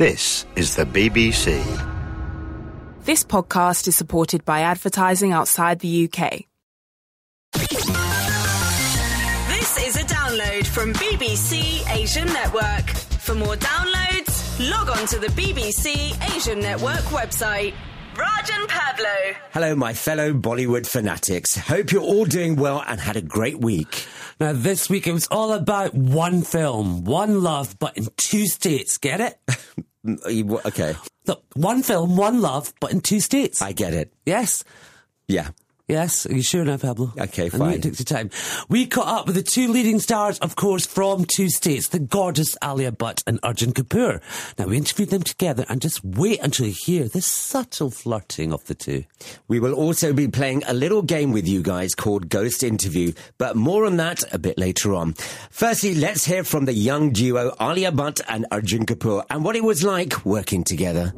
This is the BBC. This podcast is supported by advertising outside the UK. This is a download from BBC Asian Network. For more downloads, log on to the BBC Asian Network website. Raj and Pablo. Hello, my fellow Bollywood fanatics. Hope you're all doing well and had a great week. Now, this week it was all about one film, one love, but in two states. Get it? Uh, you- Okay, Look, one film, one love, but in two states. I get it. yes. Yeah. Yes, are you sure now, Pablo? Okay, I know fine. it took your time. We caught up with the two leading stars, of course, from two states, the gorgeous Alia Bhatt and Arjun Kapoor. Now, we interviewed them together and just wait until you hear the subtle flirting of the two. We will also be playing a little game with you guys called Ghost Interview, but more on that a bit later on. Firstly, let's hear from the young duo Alia Bhatt and Arjun Kapoor and what it was like working together.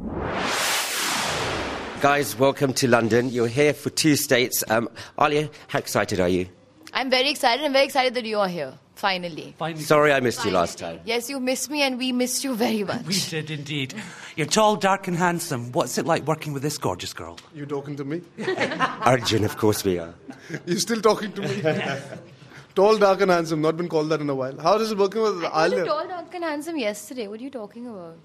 Guys, welcome to London. You're here for two states. Um, Alia, how excited are you? I'm very excited. I'm very excited that you are here. Finally. Finally, Sorry I missed you last time. Yes, you missed me, and we missed you very much. we did indeed. You're tall, dark, and handsome. What's it like working with this gorgeous girl? You talking to me? Arjun, of course we are. You're still talking to me? Tall, dark, and handsome. Not been called that in a while. How is it working with I called Alia? tall, dark, and handsome yesterday. What are you talking about?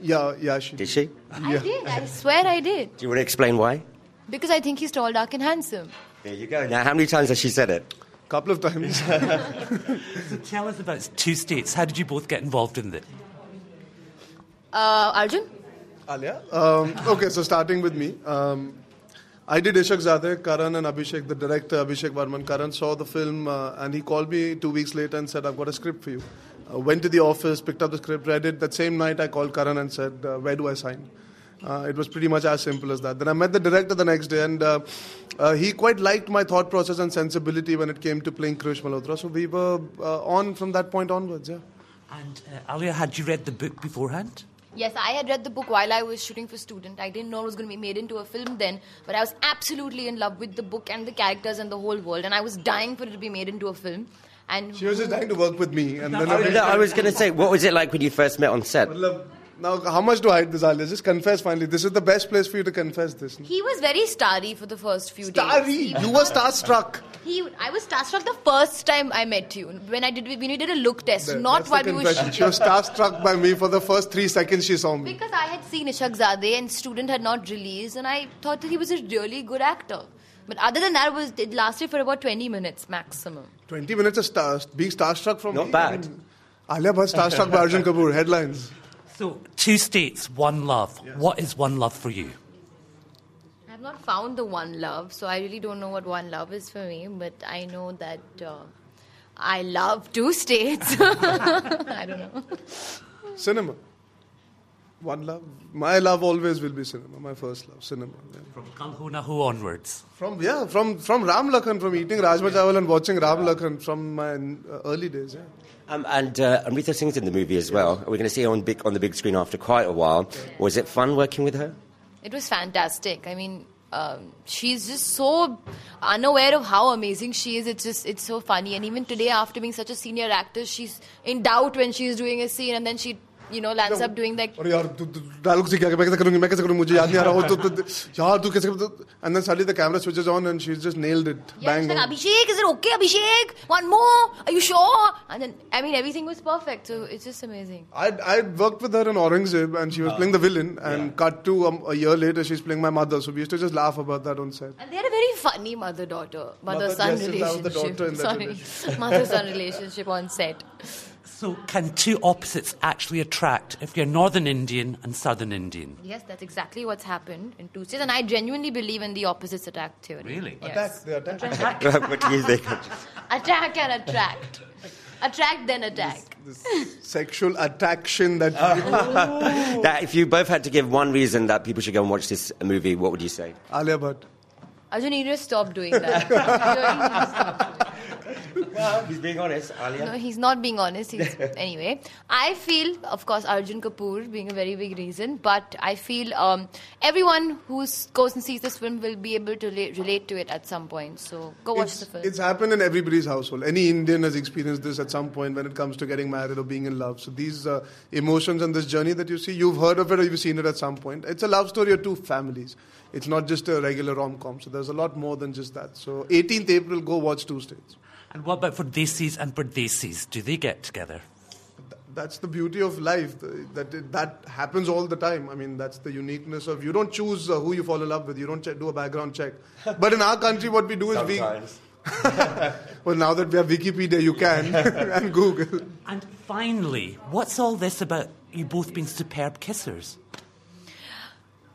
Yeah, yeah, she. Did she? I did. I swear I did. Do you want to explain why? Because I think he's tall, dark, and handsome. There you go. Now, how many times has she said it? Couple of times. So tell us about two states. How did you both get involved in it? Uh, Arjun? Alia. Um, okay, so starting with me. Um, I did Ishaqzaade, Karan and Abhishek, the director Abhishek Varman. Karan saw the film uh, and he called me two weeks later and said, I've got a script for you. Uh, went to the office, picked up the script, read it. That same night I called Karan and said, uh, Where do I sign? Uh, it was pretty much as simple as that. Then I met the director the next day, and uh, uh, he quite liked my thought process and sensibility when it came to playing Krish Malhotra. So we were uh, on from that point onwards, yeah. And uh, Alia, had you read the book beforehand? Yes, I had read the book while I was shooting for Student. I didn't know it was going to be made into a film then, but I was absolutely in love with the book and the characters and the whole world, and I was dying for it to be made into a film. And She was just dying to work with me, and then No, I was going to say, what was it like when you first met on set? Now, how much do I hide this, Alia? Just confess finally. This is the best place for you to confess this. he was very starry for the first few days. Starry, you were starstruck. He, I was starstruck the first time I met you. When I did, when we did a look test, That- not that's while we were confession. She was starstruck by me for the first three seconds she saw me. Because I had seen Ishaqzaade and Student had not released, and I thought that he was a really good actor. But other than that, it was it lasted for about 20 minutes maximum. 20 minutes of star, being starstruck from Not me. bad. I mean, Alia Bhatt starstruck by Arjun Kapoor. Headlines. So, two states, one love. What is one love for you? I have not found the one love, so I really don't know what one love is for me. But I know that uh, I love two states. I don't know. Cinema. One love. My love always will be cinema. My first love, cinema. yeah. From Kalho Naho onwards. From yeah, from from Ram Lakhan, from eating Rajma Chawal and watching Ram Lakhan from my uh, early days. Yeah. Um, and uh, Amrita Singh's in the movie as well. We're going to see her on, big, on the big screen after quite a while. Was it fun working with her? It was fantastic. I mean, um, she's just so unaware of how amazing she is. It's just, it's so funny. And even today, after being such a senior actor, she's in doubt when she's doing a scene, and then she, you know, lands up doing like. अरे यार तू तू dialogue सीख गया मैं कैसे करूंगी मैं कैसे करूंगी मुझे याद नहीं आ रहा हो तो तो- यार तू कैसे कर- and then suddenly the camera switches on and she's just nailed it Yeah, bang she's like, on. Abhishek, is it okay, Abhishek? One more? Are you sure? And then, I mean, everything was perfect. So it's just amazing. I'd, I'd worked with her in Aurangzeb and she was playing the villain and cut to um, a year later she's playing my mother so we used to just laugh about that on set. And they had a very funny mother-daughter, mother-son Mother- yes, that was the relationship. daughter in that Sorry, mother-son relationship on set. So, can two opposites actually attract if you're Northern Indian and Southern Indian? Yes, that's exactly what's happened in two states, and I genuinely believe in the opposites attract theory. Really? Yes. They attack. what do you think? Attack and attract. Attract then attack. This sexual attraction that that if you both had to give one reason that people should go and watch this movie, what would you say? Alia Bhatt. Arjun, you need to stop doing that. You really need to stop doing that. he's being honest, Alia. No, he's not being honest. He's, anyway, I feel, of course, Arjun Kapoor being a very big reason, but I feel um, everyone who goes and sees this film will be able to relate, relate to it at some point. So go watch It's, the film. it's happened in everybody's household. Any Indian has experienced this at some point when it comes to getting married or being in love. So these uh, emotions and this journey that you see, you've heard of it or you've seen it at some point. It's a love story of two families. It's not just a regular rom-com. So there's a lot more than just that. So 18th April, go watch Two States. And what about for Desis and Perdesis? Do they get together? That's the beauty of life. That it, that happens all the time. I mean, that's the uniqueness of you don't choose uh, who you fall in love with. You don't check, do a background check. But in our country, what we do is we. well, now that we have Wikipedia, you can and Google. And finally, what's all this about you both being superb kissers?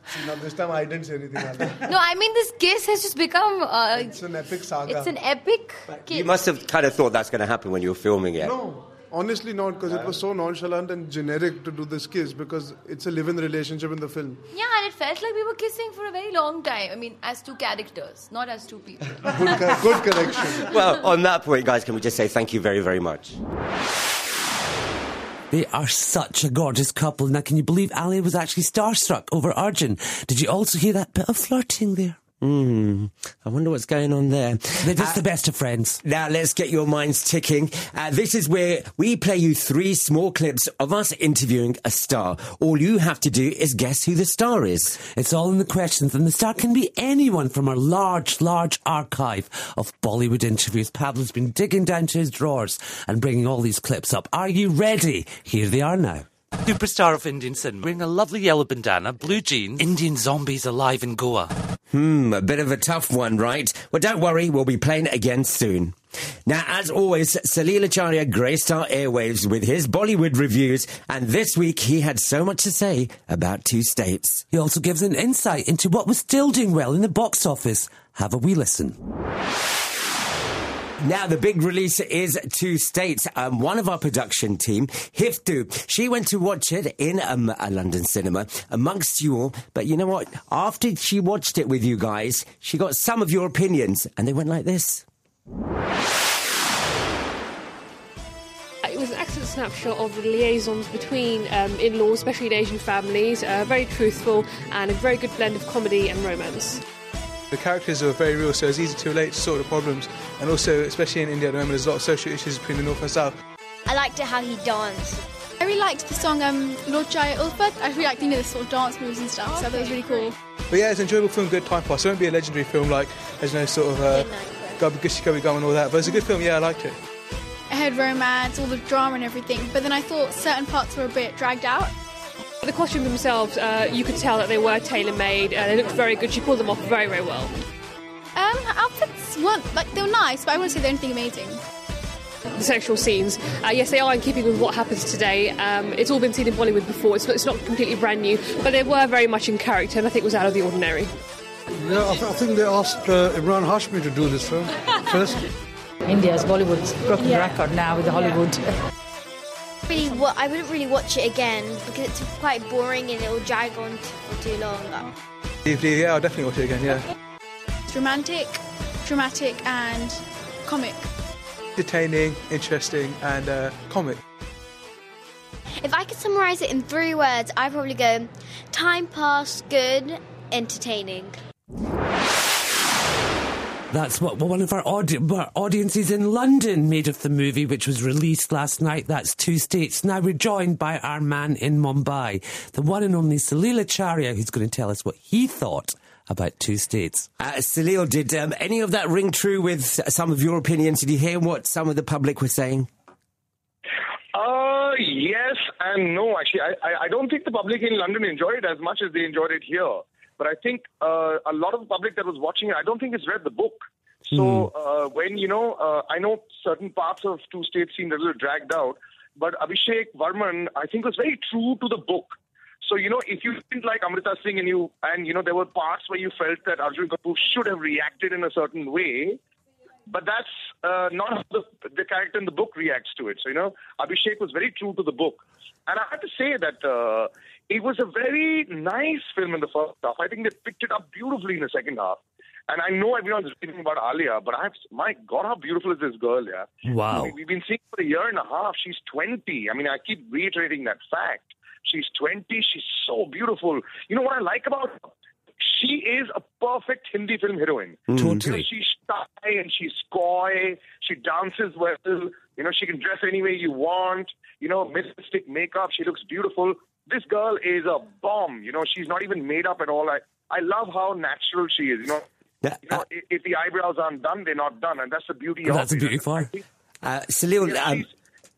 See, now this time I didn't say anything. Ali. no, I mean, this kiss has just become. Uh, It's an epic saga. it's an epic kiss. You must have kind of thought that's going to happen when you were filming it. No, honestly not, because it was so nonchalant and generic to do this kiss because it's a live-in relationship in the film. Yeah, and it felt like we were kissing for a very long time. I mean, as two characters, not as two people. Good, co- good correction. Well, on that point, guys, can we just say thank you very, very much? They are such a gorgeous couple. Now, can you believe Alia was actually starstruck over Arjun? Did you also hear that bit of flirting there? Hmm. I wonder what's going on there. They're just the best of friends. Now let's get your minds ticking. Uh, this is where we play you three small clips of us interviewing a star. All you have to do is guess who the star is. It's all in the questions, and the star can be anyone from our large, large archive of Bollywood interviews. Pablo's been digging down to his drawers and bringing all these clips up. Are you ready? Here they are now. Superstar of Indian cinema, wearing a lovely yellow bandana, blue jeans, Indian zombies alive in Goa. Hmm, a bit of a tough one, right? Well, don't worry, we'll be playing it again soon. Now, as always, Salil Acharya graced our airwaves with his Bollywood reviews, and this week he had so much to say about two states. He also gives an insight into what was still doing well in the box office. Have a wee listen. Now, the big release is Two States. Um, one of our production team, Hiftu, she went to watch it in um, a London cinema amongst you all. But you know what? After she watched it with you guys, she got some of your opinions, and they went like this. It was an excellent snapshot of the liaisons between um, in laws, especially in Asian families. Uh, very truthful and a very good blend of comedy and romance. The characters are very real, so it's easy to relate to sort of problems. And also, especially in India at the moment, there's a lot of social issues between the north and south. I liked it how he danced. I really liked the song um, Lord Jaya Ulfa. I really liked you know, the sort of dance moves and stuff, so that was really cool. But yeah, it's an enjoyable film, good time pass. It won't be a legendary film like, there's no sort of uh, Kabhi Khushi Kabhie Gham and all that, but it's a good film, yeah, I liked it. I had romance, all the drama and everything, but then I thought certain parts were a bit dragged out. The costumes themselves, uh, you could tell that they were tailor made. Uh, they looked very good. She pulled them off very, very well. Um, her outfits weren't like they were nice, but I wouldn't say they're anything amazing. The sexual scenes, uh, yes, they are in keeping with what happens today. Um, it's all been seen in Bollywood before. It's not, it's not completely brand new, but they were very much in character, and I think it was out of the ordinary. Yeah, I, th- I think they asked uh, Emraan Hashmi to do this film first. India's Bollywood's broken Yeah. record now with the Hollywood. Really, wa- I wouldn't really watch it again because it's quite boring and it will drag on t- for too long. Yeah, I'll definitely watch it again, yeah. It's romantic, dramatic, and comic. Entertaining, interesting, and uh, comic. If I could summarize it in three words, I'd probably go time passed, good, entertaining. That's what one of our, audi- our audiences in London made of the movie, which was released last night. That's two states. Now we're joined by our man in Mumbai, the one and only Salil Acharya, who's going to tell us what he thought about two states. Uh, Salil, did um, any of that ring true with some of your opinions? Did you hear what some of the public were saying? Uh, yes and no. Actually, I, I, I don't think the public in London enjoyed it as much as they enjoyed it here. But I think uh, a lot of the public that was watching it, I don't think has read the book. So uh, when you know, uh, I know certain parts of Two States seemed a little dragged out, but Abhishek Varman, I think, was very true to the book. So you know, if you didn't like Amrita Singh and you and you know there were parts where you felt that Arjun Kapoor should have reacted in a certain way, but that's uh, not how the, the character in the book reacts to it. So, you know, Abhishek was very true to the book. And I have to say that uh, it was a very nice film in the first half. I think they picked it up beautifully in the second half. And I know everyone's reading about Alia, but I have, my God, how beautiful is this girl, yeah? Wow. I mean, we've been seeing for a year and a half. She's 20. I mean, I keep reiterating that fact. She's 20. She's so beautiful. You know what I like about her? She is a perfect Hindi film heroine. Totally. You know, she's shy and she's coy. She dances well. You know, she can dress any way you want. You know, mystic makeup. She looks beautiful. This girl is a bomb. You know, she's not even made up at all. I, I love how natural she is. You know, you know if, if the eyebrows aren't done, they're not done. And that's the beauty of That's a it. beauty for her. Uh, Salil, um,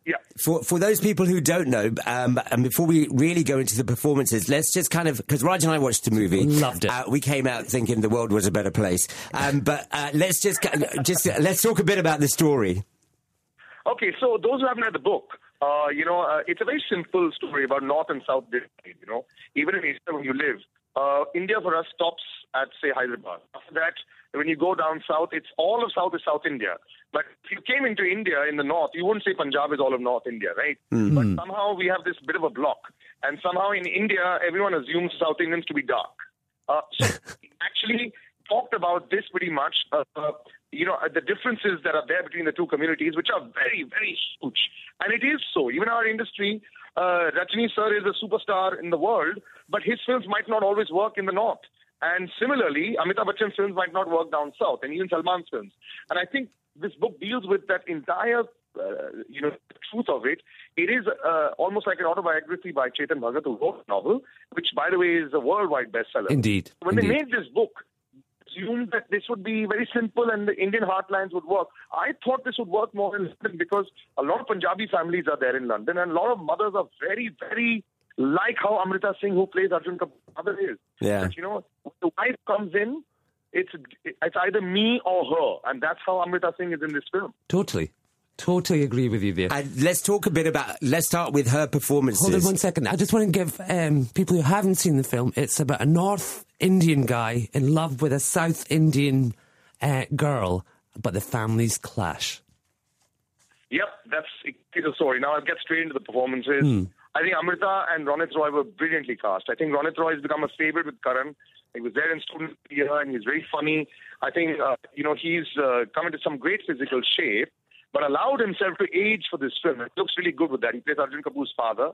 Yeah. for for those people who don't know, um, and before we really go into the performances, let's just kind of because Raj and I watched the movie, Loved it. Uh, we came out thinking the world was a better place. Um, but uh, let's just just let's talk a bit about the story. Okay, so those who haven't read the book, uh, you know, uh, it's a very simple story about North and South divide, you know. Even in Asia, where you live, uh, India for us stops at, say, Hyderabad. After that, when you go down south, it's all of South is South India. But if you came into India in the north, you wouldn't say Punjab is all of North India, right? But somehow we have this bit of a block. And somehow in India, everyone assumes South Indians to be dark. Uh, so actually talked about this pretty much. Uh, uh, you know, uh, the differences that are there between the two communities, which are very, very huge. And it is so. Even our industry, uh, Rajni sir is a superstar in the world, but his films might not always work in the north. And similarly, Amitabh Bachchan's films might not work down south, and even Salman's films. And I think this book deals with that entire, uh, you know, truth of it. It is uh, almost like an autobiography by Chetan Bhagat, who wrote a novel, which, by the way, is a worldwide bestseller. Indeed. When Indeed. they made this book, assumed that this would be very simple and the Indian heartlands would work. I thought this would work more in London because a lot of Punjabi families are there in London, and a lot of mothers are very, very like how Amrita Singh, who plays Arjun Kapoor, mother is. Yeah. That, you know, the wife comes in, it's it's either me or her, and that's how Amrita Singh is in this film. Totally. Totally agree with you there. And let's talk a bit about. Let's start with her performances. Hold on one second. I just want to give um, people who haven't seen the film. It's about a North Indian guy in love with a South Indian uh, girl, but the families clash. Yep, that's the story. Now I'll get straight into the performances. Hmm. I think Amrita and Ronit Roy were brilliantly cast. I think Ronit Roy has become a favorite with Karan. He was there in student year and he's very funny. I think, uh, you know, he's uh, come into some great physical shape, but allowed himself to age for this film. It looks really good with that. He plays Arjun Kapoor's father,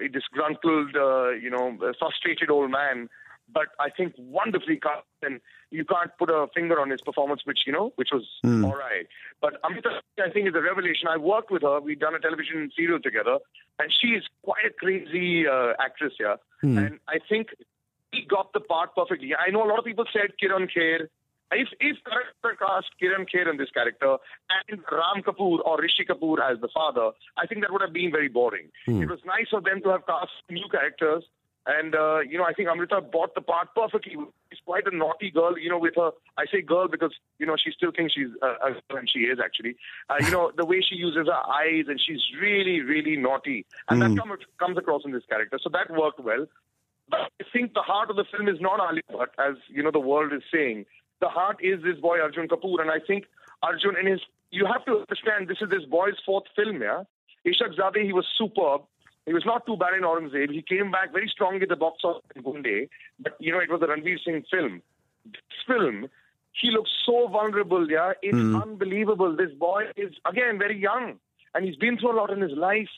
a disgruntled, uh, you know, frustrated old man but I think wonderfully cast, and you can't put a finger on his performance, which you know, which was hmm. all right. But Amrita, I think, is a revelation. I worked with her. We've done a television serial together, and she is quite a crazy uh, actress here. Hmm. And I think he got the part perfectly. I know a lot of people said Kirron Kher. If if Karan cast Kirron Kher in this character and Ram Kapoor or Rishi Kapoor as the father, I think that would have been very boring. Hmm. It was nice of them to have cast new characters. And, uh, you know, I think Amrita bought the part perfectly. She's quite a naughty girl, you know, with her. I say girl because, you know, she still thinks she's uh, a girl, and she is actually. Uh, you know, the way she uses her eyes, and she's really, really naughty. And that come, comes across in this character. So that worked well. But I think the heart of the film is not Alia Bhatt, as, you know, the world is saying. The heart is this boy, Arjun Kapoor. And I think Arjun, in his, you have to understand, this is this boy's fourth film, yeah? Ishaqzaade, he was superb. He was not too bad in Aurangzeb. He came back very strong at the box office in Gunday. But, you know, it was a Ranveer Singh film. This film, he looks so vulnerable, yeah? It's hmm. unbelievable. This boy is, again, very young. And he's been through a lot in his life.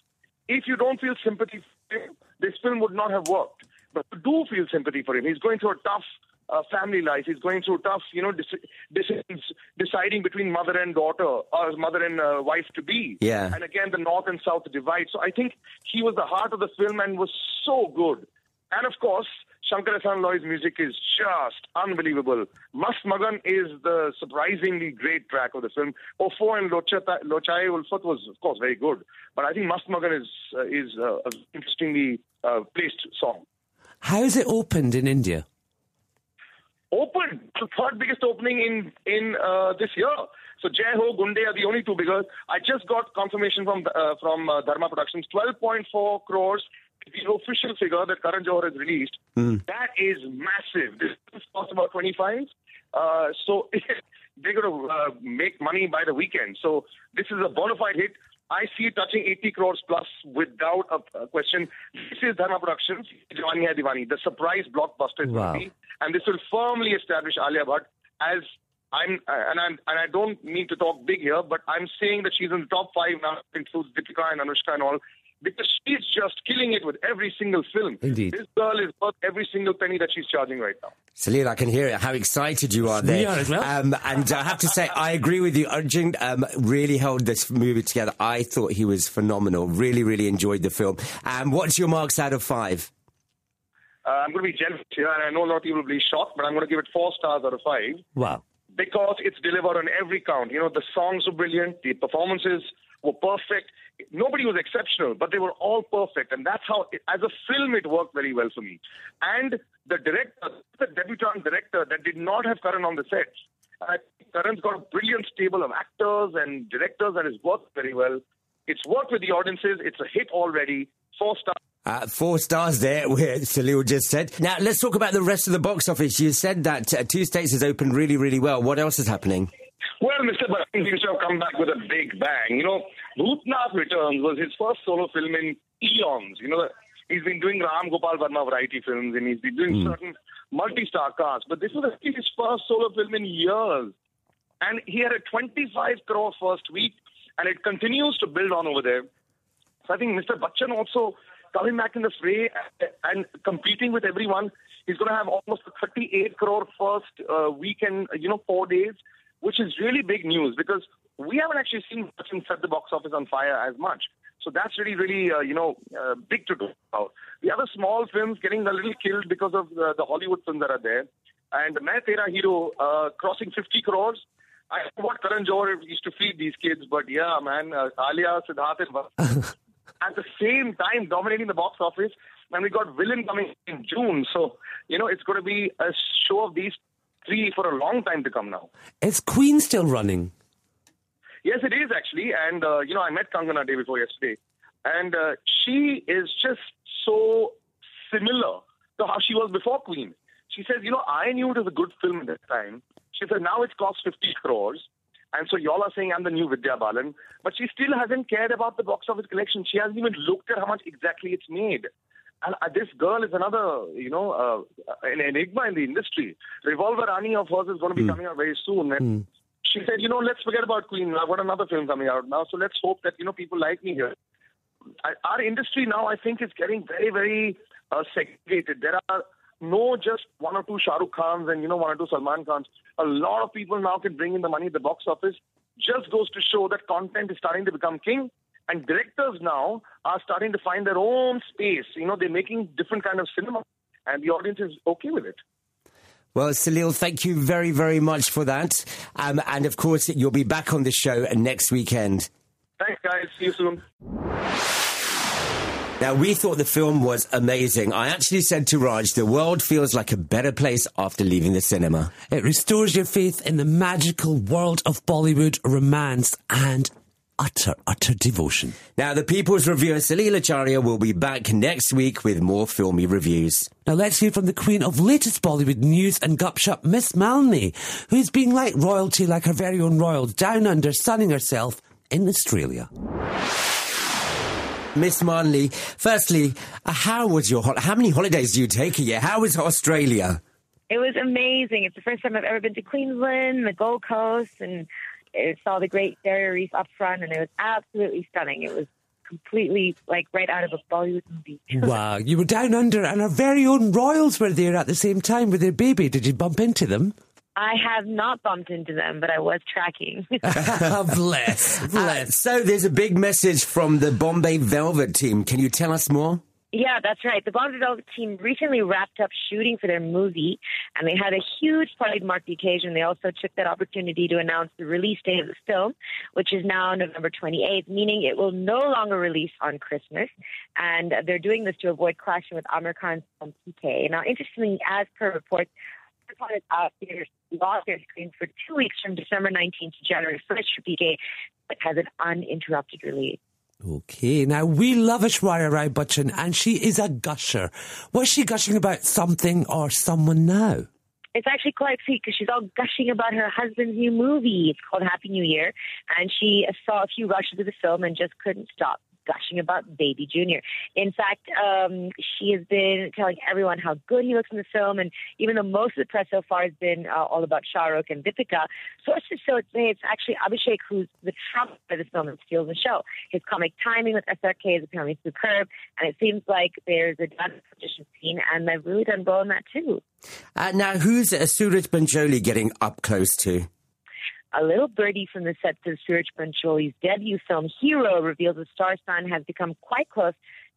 If you don't feel sympathy for him, this film would not have worked. But you do feel sympathy for him. He's going through a tough uh, family life. He's going through tough, you know, decisions, deciding between mother and daughter, or mother and uh, wife to be. Yeah. And again, the north and south divide. So I think he was the heart of the film and was so good. And of course, Shankar Ehsaan Loy's music is just unbelievable. Mast Magan is the surprisingly great track of the film. Offo and Lochata- Lochaye Ulfat was, of course, very good. But I think Mast Magan is, uh, is uh, an interestingly uh, placed song. How is it opened in India? Opened the third biggest opening in in uh, this year. So Jai Ho, Gunday are the only two biggest. I just got confirmation from uh, from uh, Dharma Productions, 12.4 crores. The official figure that Karan Johar has released. That is massive. This cost about 25. Uh, so they're going to uh, make money by the weekend. So this is a bona fide hit. I see it touching 80 crores plus without a, question. This is Dharma Productions, Diwani Hai Diwani, the surprise blockbuster is Wow. be. And this will firmly establish Alia Bhatt as I'm, and I'm, and I don't mean to talk big here, but I'm saying that she's in the top five now, includes Deepika and Anushka and all, because she's just killing it with every single film. Indeed. This girl is worth every single penny that she's charging right now. Salil, I can hear it, how excited you are there. We are as well. Um, and I have to say, I agree with you. Arjun um, really held this movie together. I thought he was phenomenal. Really, really enjoyed the film. Um, what's your marks out of five? Uh, I'm going to be generous here, and I know a lot of people will be shocked, but I'm going to give it four stars out of five. Wow. because it's delivered on every count. You know, the songs are brilliant, the performances were perfect. Nobody was exceptional, but they were all perfect, and that's how, as a film, it worked very well for me. And the director, the debutant director, that did not have Karan on the set. Think Karan's got a brilliant stable of actors and directors that has worked very well. It's worked with the audiences. It's a hit already. Four stars. Uh, four stars there, where Salil just said. Now, let's talk about the rest of the box office. You said that uh, Two States has opened really, really well. What else is happening? Well, Mr. Bachchan seems to have come back with a big bang. You know, Bhootnath Returns was his first solo film in eons. You know, he's been doing Ram Gopal Varma variety films and he's been doing certain multi-star casts, but this was actually his first solo film in years. And he had a 25 crore first week, and it continues to build on over there. So I think Mr. Bachchan also coming back in the fray and competing with everyone. He's going to have almost 38 crore first uh, weekend, you know, four days, which is really big news because we haven't actually seen Bachchan set the box office on fire as much. So that's really, really, uh, you know, uh, big to talk about. The other small films getting a little killed because of uh, the Hollywood films that are there. And Main Tera Hero uh, crossing 50 crores. I don't know what Karan Johar used to feed these kids, but yeah, man, uh, Alia, Siddharth, and at the same time dominating the box office. And we got Villain coming in June. So, you know, it's going to be a show of these three for a long time to come now. Is Queen still running? Yes, it is actually. And, uh, you know, I met Kangana day before yesterday. And uh, she is just so similar to how she was before Queen. She says, you know, I knew it was a good film at that time. She said, now it's cost 50 crores. And so y'all are saying I'm the new Vidya Balan. But she still hasn't cared about the box office collection. She hasn't even looked at how much exactly it's made. And uh, this girl is another, you know, uh, an enigma in the industry. Revolver Rani of hers is going to be coming out very soon. And she said, you know, let's forget about Queen. I've got another film coming out now. So let's hope that, you know, people like me here. I, our industry now, I think, is getting very, very uh, segregated. There are no just one or two Shah Rukh Khans and, you know, one or two Salman Khans. A lot of people now can bring in the money at the box office. Just goes to show that content is starting to become king. And directors now are starting to find their own space. You know, they're making different kind of cinema. And the audience is okay with it. Well, Salil, thank you very, very much for that. Um, and of course, you'll be back on the show next weekend. Thanks, guys. See you soon. Now, we thought the film was amazing. I actually said to Raj, the world feels like a better place after leaving the cinema. It restores your faith in the magical world of Bollywood romance and utter, utter devotion. Now, the People's Reviewer Salil Acharya will be back next week with more filmy reviews. Now let's hear from the queen of latest Bollywood news and gupshup, Miss Malini, who's being like royalty, like her very own royal, down under, sunning herself in Australia. Miss Malini, firstly, uh, how was your hol- how many holidays do you take a year? How was Australia? It was amazing. It's the first time I've ever been to Queensland, the Gold Coast, and it saw the Great Barrier Reef up front, and it was absolutely stunning. It was completely like right out of a Bollywood movie. wow, you were down under, and our very own royals were there at the same time with their baby. Did you bump into them? I have not bumped into them, but I was tracking. bless, Uh, so there's a big message from the Bombay Velvet team. Can you tell us more? Yeah, that's right. The Bombay Velvet team recently wrapped up shooting for their movie, and they had a huge party to mark the occasion. They also took that opportunity to announce the release date of the film, which is now November 28th, meaning it will no longer release on Christmas. And they're doing this to avoid clashing with Aamir Khan's film PK. Now, interestingly, as per reports, Amir Khan is out theaters, lost their screens for two weeks from December 19th to January 1st for PK, but has an uninterrupted release. Okay, now we love Aishwarya Rai Bachchan, and she is a gusher. Was she gushing about something or someone now? It's actually quite sweet because she's all gushing about her husband's new movie. It's called Happy New Year, and she saw a few rushes of the film and just couldn't stop gushing about Baby Junior. In fact, um, she has been telling everyone how good he looks in the film, and even though most of the press so far has been uh, all about Shah Rukh and Deepika, sources so say it's actually Abhishek who's the trump for this film and steals the show. His comic timing with SRK is apparently superb, and it seems like there's a done competition scene, and they've really done well in that too. Uh, now, who's uh, Suraj Pancholi getting up close to? A little birdie from the set of Suraj Pancholi's debut film Hero reveals the star son has become quite close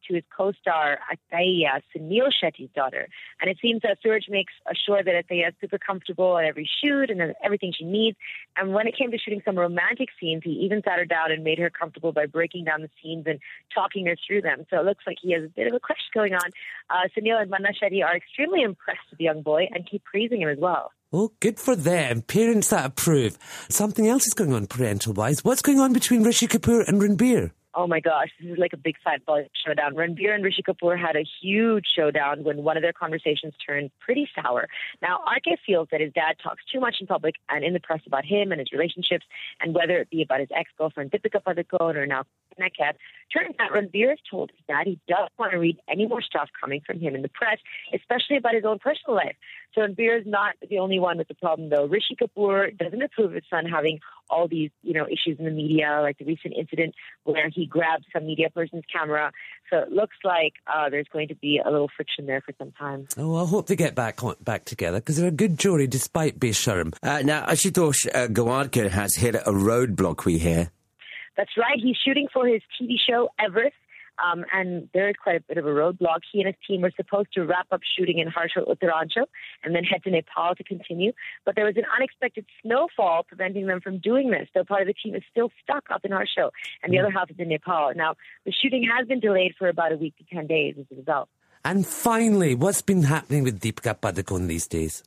to his co-star Athiya, Sunil Shetty's daughter. And it seems that Suraj makes sure that Athiya is super comfortable at every shoot and everything she needs. And when it came to shooting some romantic scenes, he even sat her down and made her comfortable by breaking down the scenes and talking her through them. So it looks like he has a bit of a crush going on. Uh, Sunil and Mana Shetty are extremely impressed with the young boy and keep praising him as well. Oh, good for them. Parents that approve. Something else is going on parental wise. What's going on between Rishi Kapoor and Ranbir? Oh my gosh, this is like a big side showdown. Ranbir and Rishi Kapoor had a huge showdown when one of their conversations turned pretty sour. Now, RK feels that his dad talks too much in public and in the press about him and his relationships, and whether it be about his ex-girlfriend Deepika Padukone or now Nakat. Turns out Ranbir has told his dad he doesn't want to read any more stuff coming from him in the press, especially about his own personal life. So Ranbir is not the only one with the problem, though. Rishi Kapoor doesn't approve of his son having all these, you know, issues in the media, like the recent incident where he grabbed some media person's camera. So it looks like uh, there's going to be a little friction there for some time. Oh, I hope they get back on, back together because they're a good jury despite Besharam. Uh, now, Ashutosh uh, Gowariker has hit a roadblock, we hear. That's right. He's shooting for his TV show Everest. Um, and there is quite a bit of a roadblock. He and his team were supposed to wrap up shooting in Harshal Uttaranchal and then head to Nepal to continue. But there was an unexpected snowfall preventing them from doing this. So part of the team is still stuck up in Harshal, and the other half is in Nepal. Now, the shooting has been delayed for about a week to 10 days as a result. And finally, what's been happening with Deepika Padukone these days?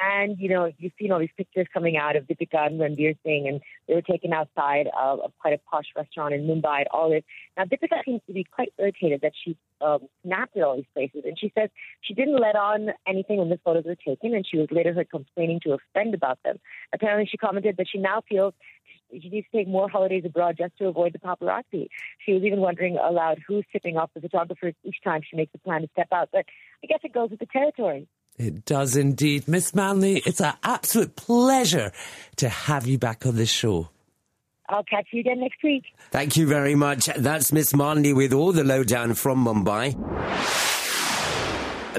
And, you know, you've seen all these pictures coming out of Deepika and Ranveer Singh, and they were taken outside of, of quite a posh restaurant in Mumbai and all this. Now, Deepika seems to be quite irritated that she um, snapped at all these places. And she says she didn't let on anything when the photos were taken, and she was later heard complaining to a friend about them. Apparently, she commented that she now feels she needs to take more holidays abroad just to avoid the paparazzi. She was even wondering aloud who's tipping off the photographers each time she makes a plan to step out. But I guess it goes with the territory. It does indeed. Miss Malini, it's an absolute pleasure to have you back on this show. I'll catch you again next week. Thank you very much. That's Miss Malini with all the lowdown from Mumbai.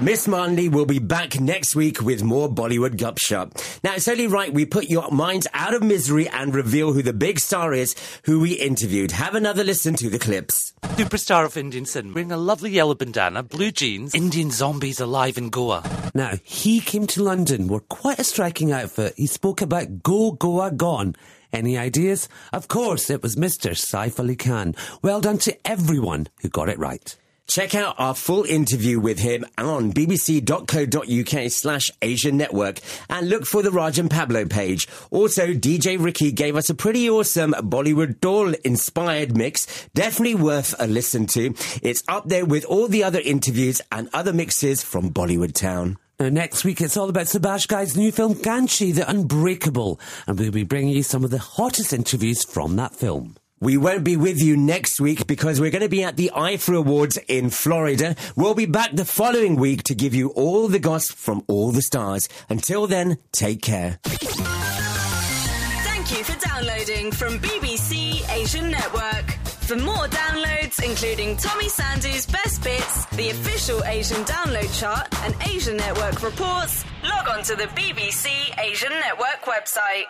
Miss Malini will be back next week with more Bollywood Gupshup. Now, it's only right we put your minds out of misery and reveal who the big star is who we interviewed. Have another listen to the clips. Superstar of Indian cinema, wearing a lovely yellow bandana, blue jeans, Indian zombies alive in Goa. Now, he came to London, wore quite a striking outfit. He spoke about Go Goa Gone. Any ideas? Of course, it was Mr. Saif Ali Khan. Well done to everyone who got it right. Check out our full interview with him on bbc.co.uk slash Asian Network and look for the Raj and Pablo page. Also, DJ Ricky gave us a pretty awesome Bollywood doll inspired mix. Definitely worth a listen to. It's up there with all the other interviews and other mixes from Bollywood Town. Now, next week, it's all about Subhash Ghai's new film, Kaanchi, The Unbreakable, and we'll be bringing you some of the hottest interviews from that film. We won't be with you next week because we're going to be at the IIFA Awards in Florida. We'll be back the following week to give you all the gossip from all the stars. Until then, take care. Thank you for downloading from BBC Asian Network. For more downloads, including Tommy Sandhu's best bits, the official Asian download chart, and Asian Network reports, log on to the BBC Asian Network website.